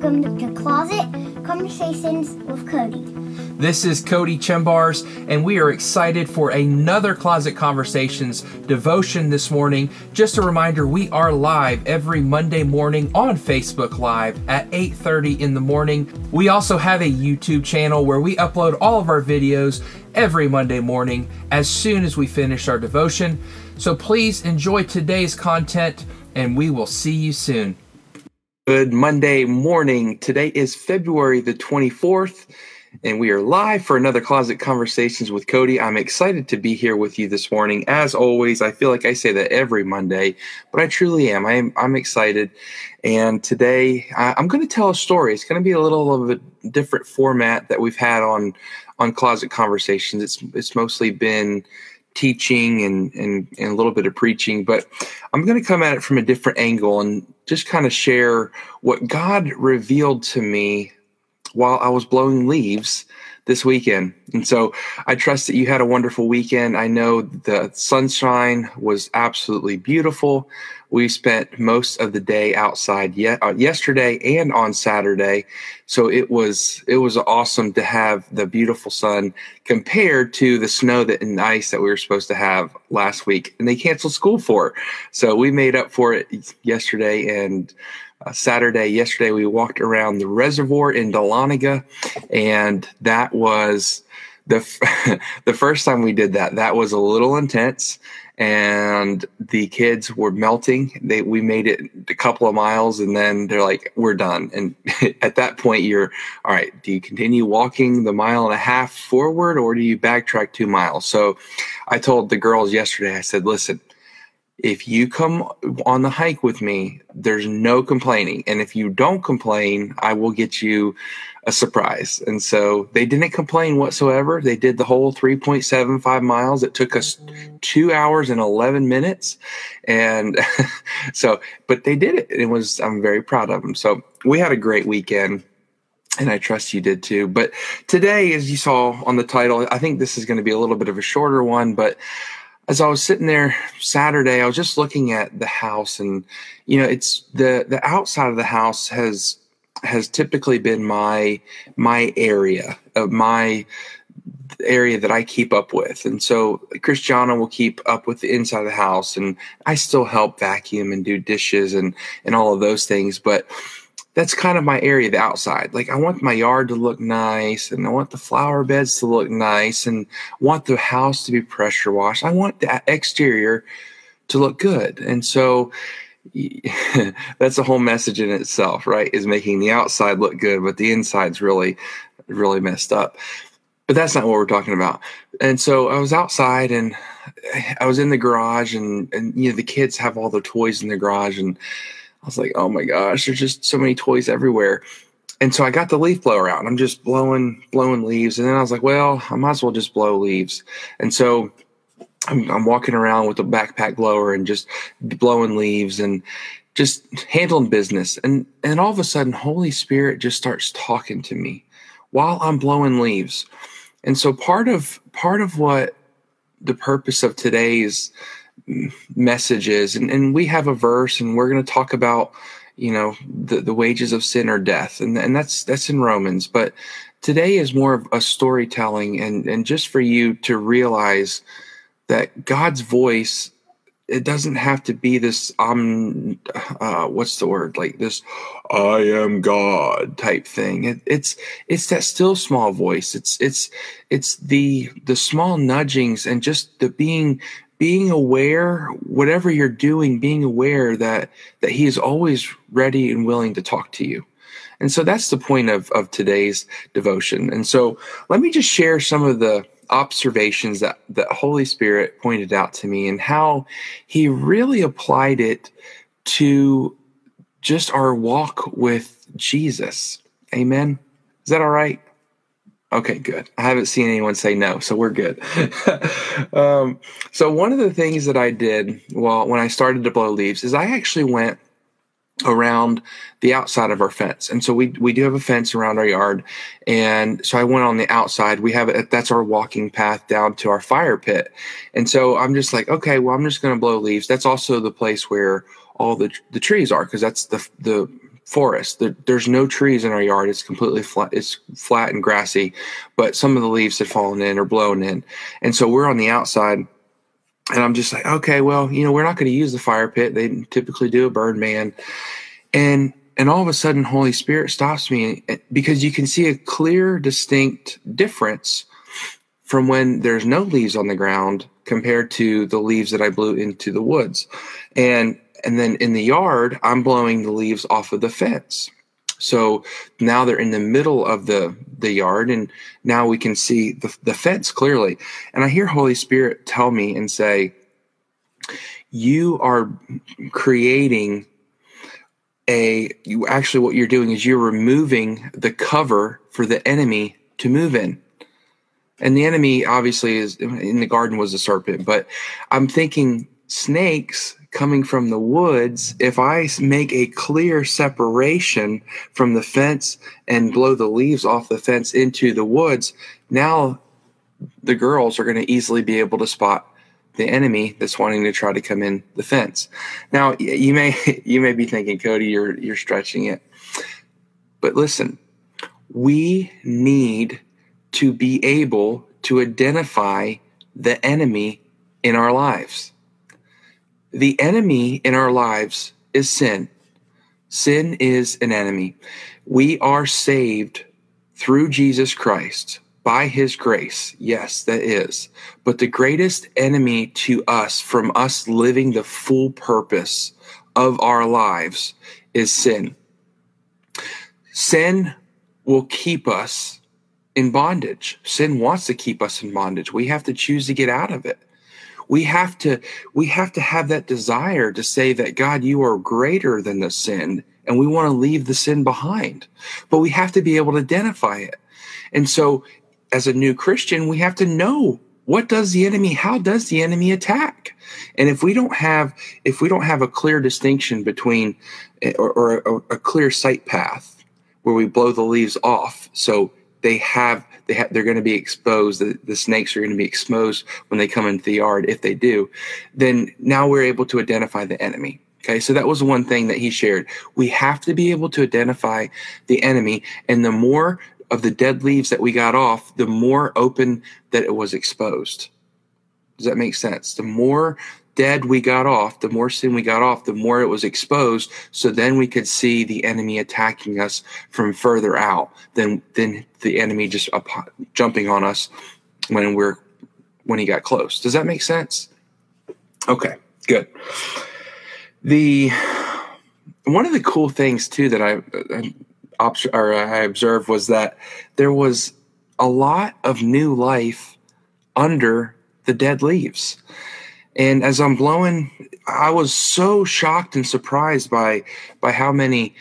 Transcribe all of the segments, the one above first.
welcome to Closet Conversations with Cody. This is Cody Chembars, and we are excited for another Closet Conversations devotion this morning. Just a reminder, we are live every Monday morning on Facebook Live at 8:30 in the morning. We also have a YouTube channel where we upload all of our videos every Monday morning as soon as we finish our devotion. So please enjoy today's content, and we will see you soon. Good Monday morning. Today is February the 24th, and we are live for another Closet Conversations with Cody. I'm excited to be here with you this morning. As always, I feel like I say that every Monday, but I truly am. I'm, I'm excited. And today I, I'm going to tell a story. It's going to be a little of a different format that we've had on, on Closet Conversations. It's, it's mostly been teaching and, and, and a little bit of preaching, but I'm going to come at it from a different angle and just kind of share what God revealed to me while I was blowing leaves this weekend. And so I trust that you had a wonderful weekend. I know the sunshine was absolutely beautiful. We spent most of the day outside yet uh, yesterday and on Saturday. So it was it was awesome to have the beautiful sun compared to the snow that and ice that we were supposed to have last week and they canceled school for. So we made up for it yesterday and uh, Saturday. Yesterday, we walked around the reservoir in Dahlonega, and that was the f- the first time we did that. That was a little intense, and the kids were melting. They we made it a couple of miles, and then they're like, "We're done." And at that point, you're all right. Do you continue walking the mile and a half forward, or do you backtrack two miles? So, I told the girls yesterday. I said, "Listen." If you come on the hike with me, there's no complaining. And if you don't complain, I will get you a surprise. And so they didn't complain whatsoever. They did the whole 3.75 miles. It took us two hours and 11 minutes. And so, but they did it. It was, I'm very proud of them. So we had a great weekend and I trust you did too. But today, as you saw on the title, I think this is going to be a little bit of a shorter one, but as I was sitting there Saturday, I was just looking at the house and you know, it's the the outside of the house has has typically been my my area of my area that I keep up with. And so Christiana will keep up with the inside of the house and I still help vacuum and do dishes and and all of those things, but that's kind of my area, the outside. Like I want my yard to look nice and I want the flower beds to look nice and want the house to be pressure washed. I want the exterior to look good. And so that's a whole message in itself, right? Is making the outside look good, but the inside's really, really messed up. But that's not what we're talking about. And so I was outside and I was in the garage and, and you know, the kids have all the toys in the garage and I was like, oh my gosh, there's just so many toys everywhere. And so I got the leaf blower out and I'm just blowing, blowing leaves. And then I was like, well, I might as well just blow leaves. And so I'm, I'm walking around with a backpack blower and just blowing leaves and just handling business. And, and all of a sudden, Holy Spirit just starts talking to me while I'm blowing leaves. And so part of, part of what the purpose of today's messages. And, and we have a verse and we're going to talk about you know the, the wages of sin or death. And, and that's that's in romans. But today is more of a storytelling and and just for you to realize that god's voice it doesn't have to be this um uh, what's the word? Like this i am god type thing. It, it's it's that still small voice. It's it's it's the the small nudgings and just the being being aware whatever you're doing being aware that that he is always ready and willing to talk to you. And so that's the point of of today's devotion. And so let me just share some of the observations that that holy spirit pointed out to me and how he really applied it to just our walk with jesus. Amen. Is that all right Okay, good. I haven't seen anyone say no, so we're good. um, so one of the things that I did well when I started to blow leaves is I actually went around the outside of our fence, and so we we do have a fence around our yard, and so I went on the outside. We have it. That's our walking path down to our fire pit, and so I'm just like, okay, well, I'm just going to blow leaves. That's also the place where all the the trees are because that's the the forest. There's no trees in our yard. It's completely flat. It's flat and grassy, but some of the leaves had fallen in or blown in. And so we're on the outside and I'm just like, okay, well, you know, we're not going to use the fire pit. They typically do a burn man. And, and all of a sudden, Holy Spirit stops me eh, because you can see a clear, distinct difference from when there's no leaves on the ground compared to the leaves that I blew into the woods. And and then in the yard, I'm blowing the leaves off of the fence. So now they're in the middle of the, the yard, and now we can see the, the fence clearly. And I hear Holy Spirit tell me and say, You are creating a, you actually, what you're doing is you're removing the cover for the enemy to move in. And the enemy obviously is in the garden was a serpent, but I'm thinking snakes coming from the woods, if I make a clear separation from the fence and blow the leaves off the fence into the woods, now the girls are going to easily be able to spot the enemy that's wanting to try to come in the fence. Now, you may you may be thinking, Cody, you're you're stretching it. But listen, we need to be able to identify the enemy in our lives. The enemy in our lives is sin. Sin is an enemy. We are saved through Jesus Christ by his grace. Yes, that is. But the greatest enemy to us from us living the full purpose of our lives is sin. Sin will keep us in bondage. Sin wants to keep us in bondage. We have to choose to get out of it we have to we have to have that desire to say that God, you are greater than the sin, and we want to leave the sin behind. But we have to be able to identify it. And so as a new Christian, we have to know what does the enemy how does the enemy attack and if we don't have if we don't have a clear distinction between eh, or, or a, a, clear sight path where we blow the leaves off so they have they ha- they're going to be exposed. The, the snakes are going to be exposed when they come into the yard. If they do, then now we're able to identify the enemy. Okay, so that was one thing that he shared. We have to be able to identify the enemy, and the more of the dead leaves that we got off, the more open that it was exposed. Does that make sense? The more dead we got off, the more sin we got off, the more it was exposed. So then we could see the enemy attacking us from further out than than the enemy just up, jumping on us when we're when he got close. Does that make sense? Okay, good. The one of the cool things too that I uh, or I observed was that there was a lot of new life under the dead leaves. And as I'm blowing, I was so shocked and surprised by by how many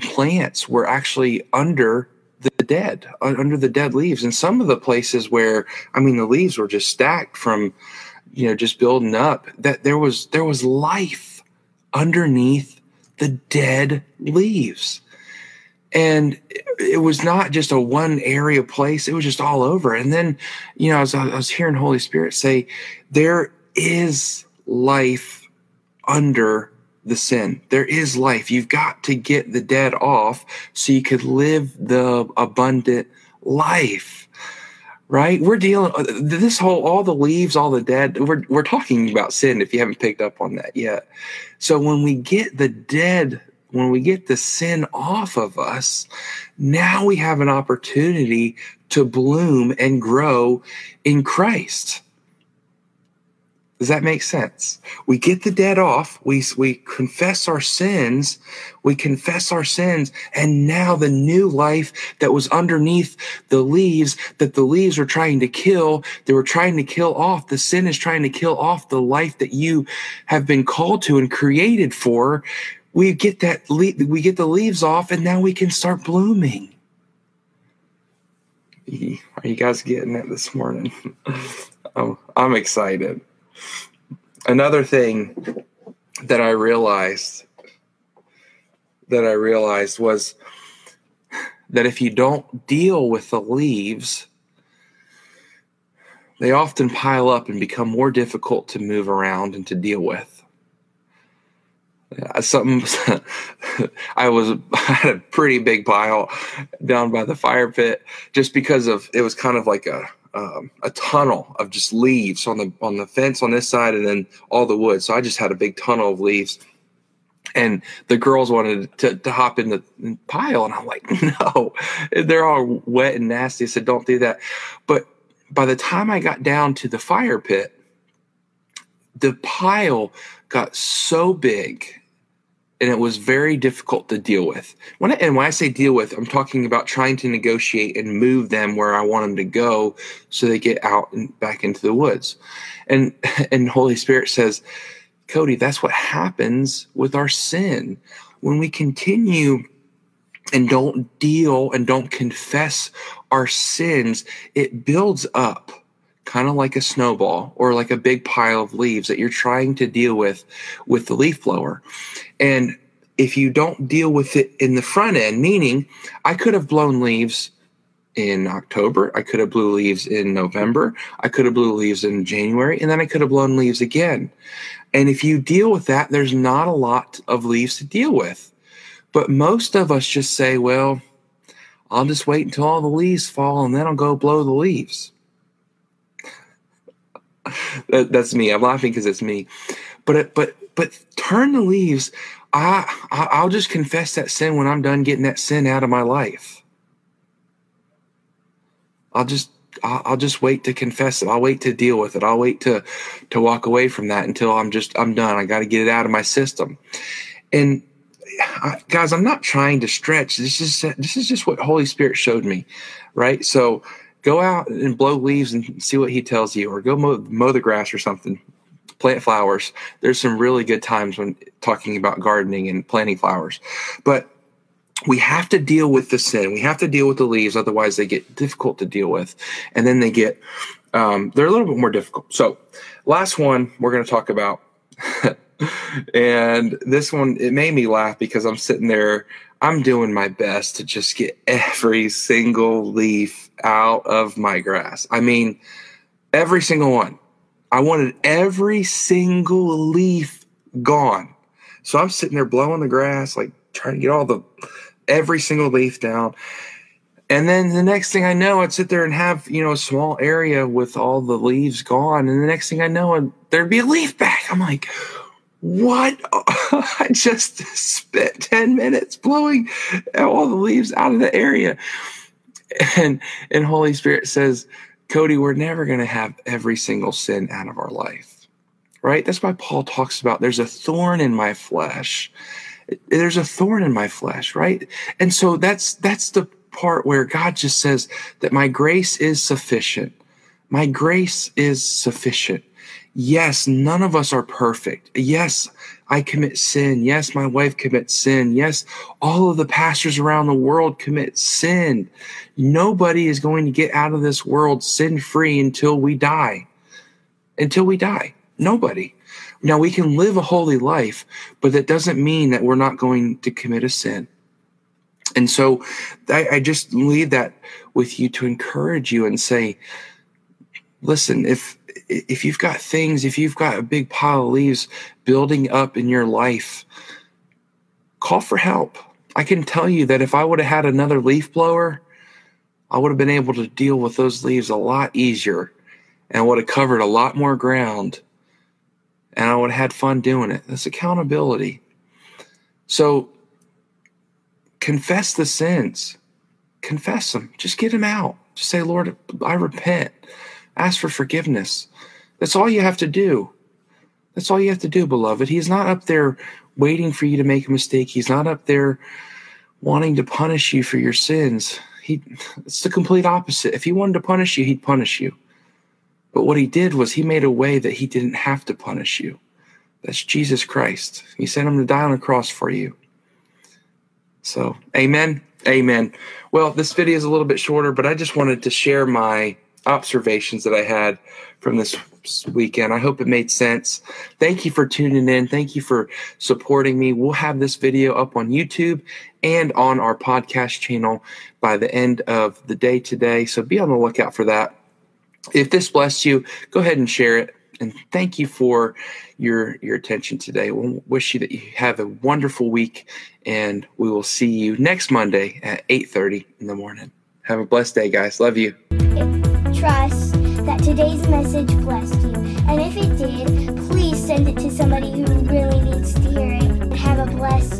plants were actually under the dead, under the dead leaves. And some of the places where, I mean, the leaves were just stacked from, you know, just building up. That there was there was life underneath the dead leaves and it was not just a one area place it was just all over. And then you know as I, was hearing holy spirit say there is life under the sin. There is life. You've got to get the dead off so you could live the abundant life right? We're dealing this whole all the leaves all the dead we're, we're talking about sin if you haven't picked up on that yet. So when we get the dead when we get the sin off of us, now we have an opportunity to bloom and grow in Christ. Does that make sense? We get the dead off. We, we confess our sins. We confess our sins. And now the new life that was underneath the leaves that the leaves were trying to kill, they were trying to kill off. The sin is trying to kill off the life that you have been called to and created for we get that le- we get the leaves off and now we can start blooming. Are you guys getting it this morning? Oh, i'm excited. Another thing that i realized that i realized was that if you don't deal with the leaves they often pile up and become more difficult to move around and to deal with something I was I had a pretty big pile down by the fire pit just because of it was kind of like a um, a tunnel of just leaves on the on the fence on this side and then all the wood. So I just had a big tunnel of leaves. And the girls wanted to, to hop in the pile, and I'm like, no, they're all wet and nasty. I said, don't do that. But by the time I got down to the fire pit, the pile got so big and it was very difficult to deal with. When I, and when I say deal with, I'm talking about trying to negotiate and move them where I want them to go, so they get out and back into the woods. And and Holy Spirit says, Cody, that's what happens with our sin when we continue and don't deal and don't confess our sins. It builds up kind of like a snowball or like a big pile of leaves that you're trying to deal with with the leaf blower. And if you don't deal with it in the front end, meaning I could have blown leaves in October, I could have blew leaves in November, I could have blew leaves in January, and then I could have blown leaves again. And if you deal with that, there's not a lot of leaves to deal with. But most of us just say, well, I'll just wait until all the leaves fall and then I'll go blow the leaves that, that's me. I'm laughing because it's me. But uh, but but turn the leaves. I, I I'll just confess that sin when I'm done getting that sin out of my life. I'll just I'll, I'll just wait to confess it. I'll wait to deal with it. I'll wait to to walk away from that until I'm just I'm done. I got to get it out of my system. And I, guys, I'm not trying to stretch. This is this is just what Holy Spirit showed me, right? So go out and blow leaves and see what he tells you, or go mow, mow the grass or something. Plant flowers. There's some really good times when talking about gardening and planting flowers, but we have to deal with the sin. We have to deal with the leaves, otherwise they get difficult to deal with, and then they get um, they're a little bit more difficult. So, last one we're going to talk about, and this one it made me laugh because I'm sitting there I'm doing my best to just get every single leaf out of my grass. I mean, every single one. I wanted every single leaf gone. So I'm sitting there blowing the grass, like trying to get all the every single leaf down. And then the next thing I know, I'd sit there and have, you know, a small area with all the leaves gone. And the next thing I know, there'd be a leaf back. I'm like, what? I just spent 10 minutes blowing all the leaves out of the area. And, and Holy Spirit says, Cody, we're never going to have every single sin out of our life, right? That's why Paul talks about there's a thorn in my flesh. There's a thorn in my flesh, right? And so that's, that's the part where God just says that my grace is sufficient. My grace is sufficient. Yes, none of us are perfect. Yes, I commit sin. Yes, my wife commits sin. Yes, all of the pastors around the world commit sin. Nobody is going to get out of this world sin free until we die. Until we die. Nobody. Now, we can live a holy life, but that doesn't mean that we're not going to commit a sin. And so I, I just leave that with you to encourage you and say, listen, if if you've got things, if you've got a big pile of leaves building up in your life, call for help. I can tell you that if I would have had another leaf blower, I would have been able to deal with those leaves a lot easier and would have covered a lot more ground and I would have had fun doing it. That's accountability. So confess the sins, confess them, just get them out. Just say, Lord, I repent. Ask for forgiveness. That's all you have to do. That's all you have to do, beloved. He's not up there waiting for you to make a mistake. He's not up there wanting to punish you for your sins. He it's the complete opposite. If he wanted to punish you, he'd punish you. But what he did was he made a way that he didn't have to punish you. That's Jesus Christ. He sent him to die on the cross for you. So, amen. Amen. Well, this video is a little bit shorter, but I just wanted to share my observations that I had from this weekend. I hope it made sense. Thank you for tuning in. Thank you for supporting me. We'll have this video up on YouTube and on our podcast channel by the end of the day today. So be on the lookout for that. If this blessed you, go ahead and share it. and thank you for your your attention today. We'll wish you that you have a wonderful week, and we will see you next Monday at 8:30 in the morning. Have a blessed day, guys. Love you trust that today's message blessed you. And if it did, please send it to somebody who really needs to hear it. Have a blessed day.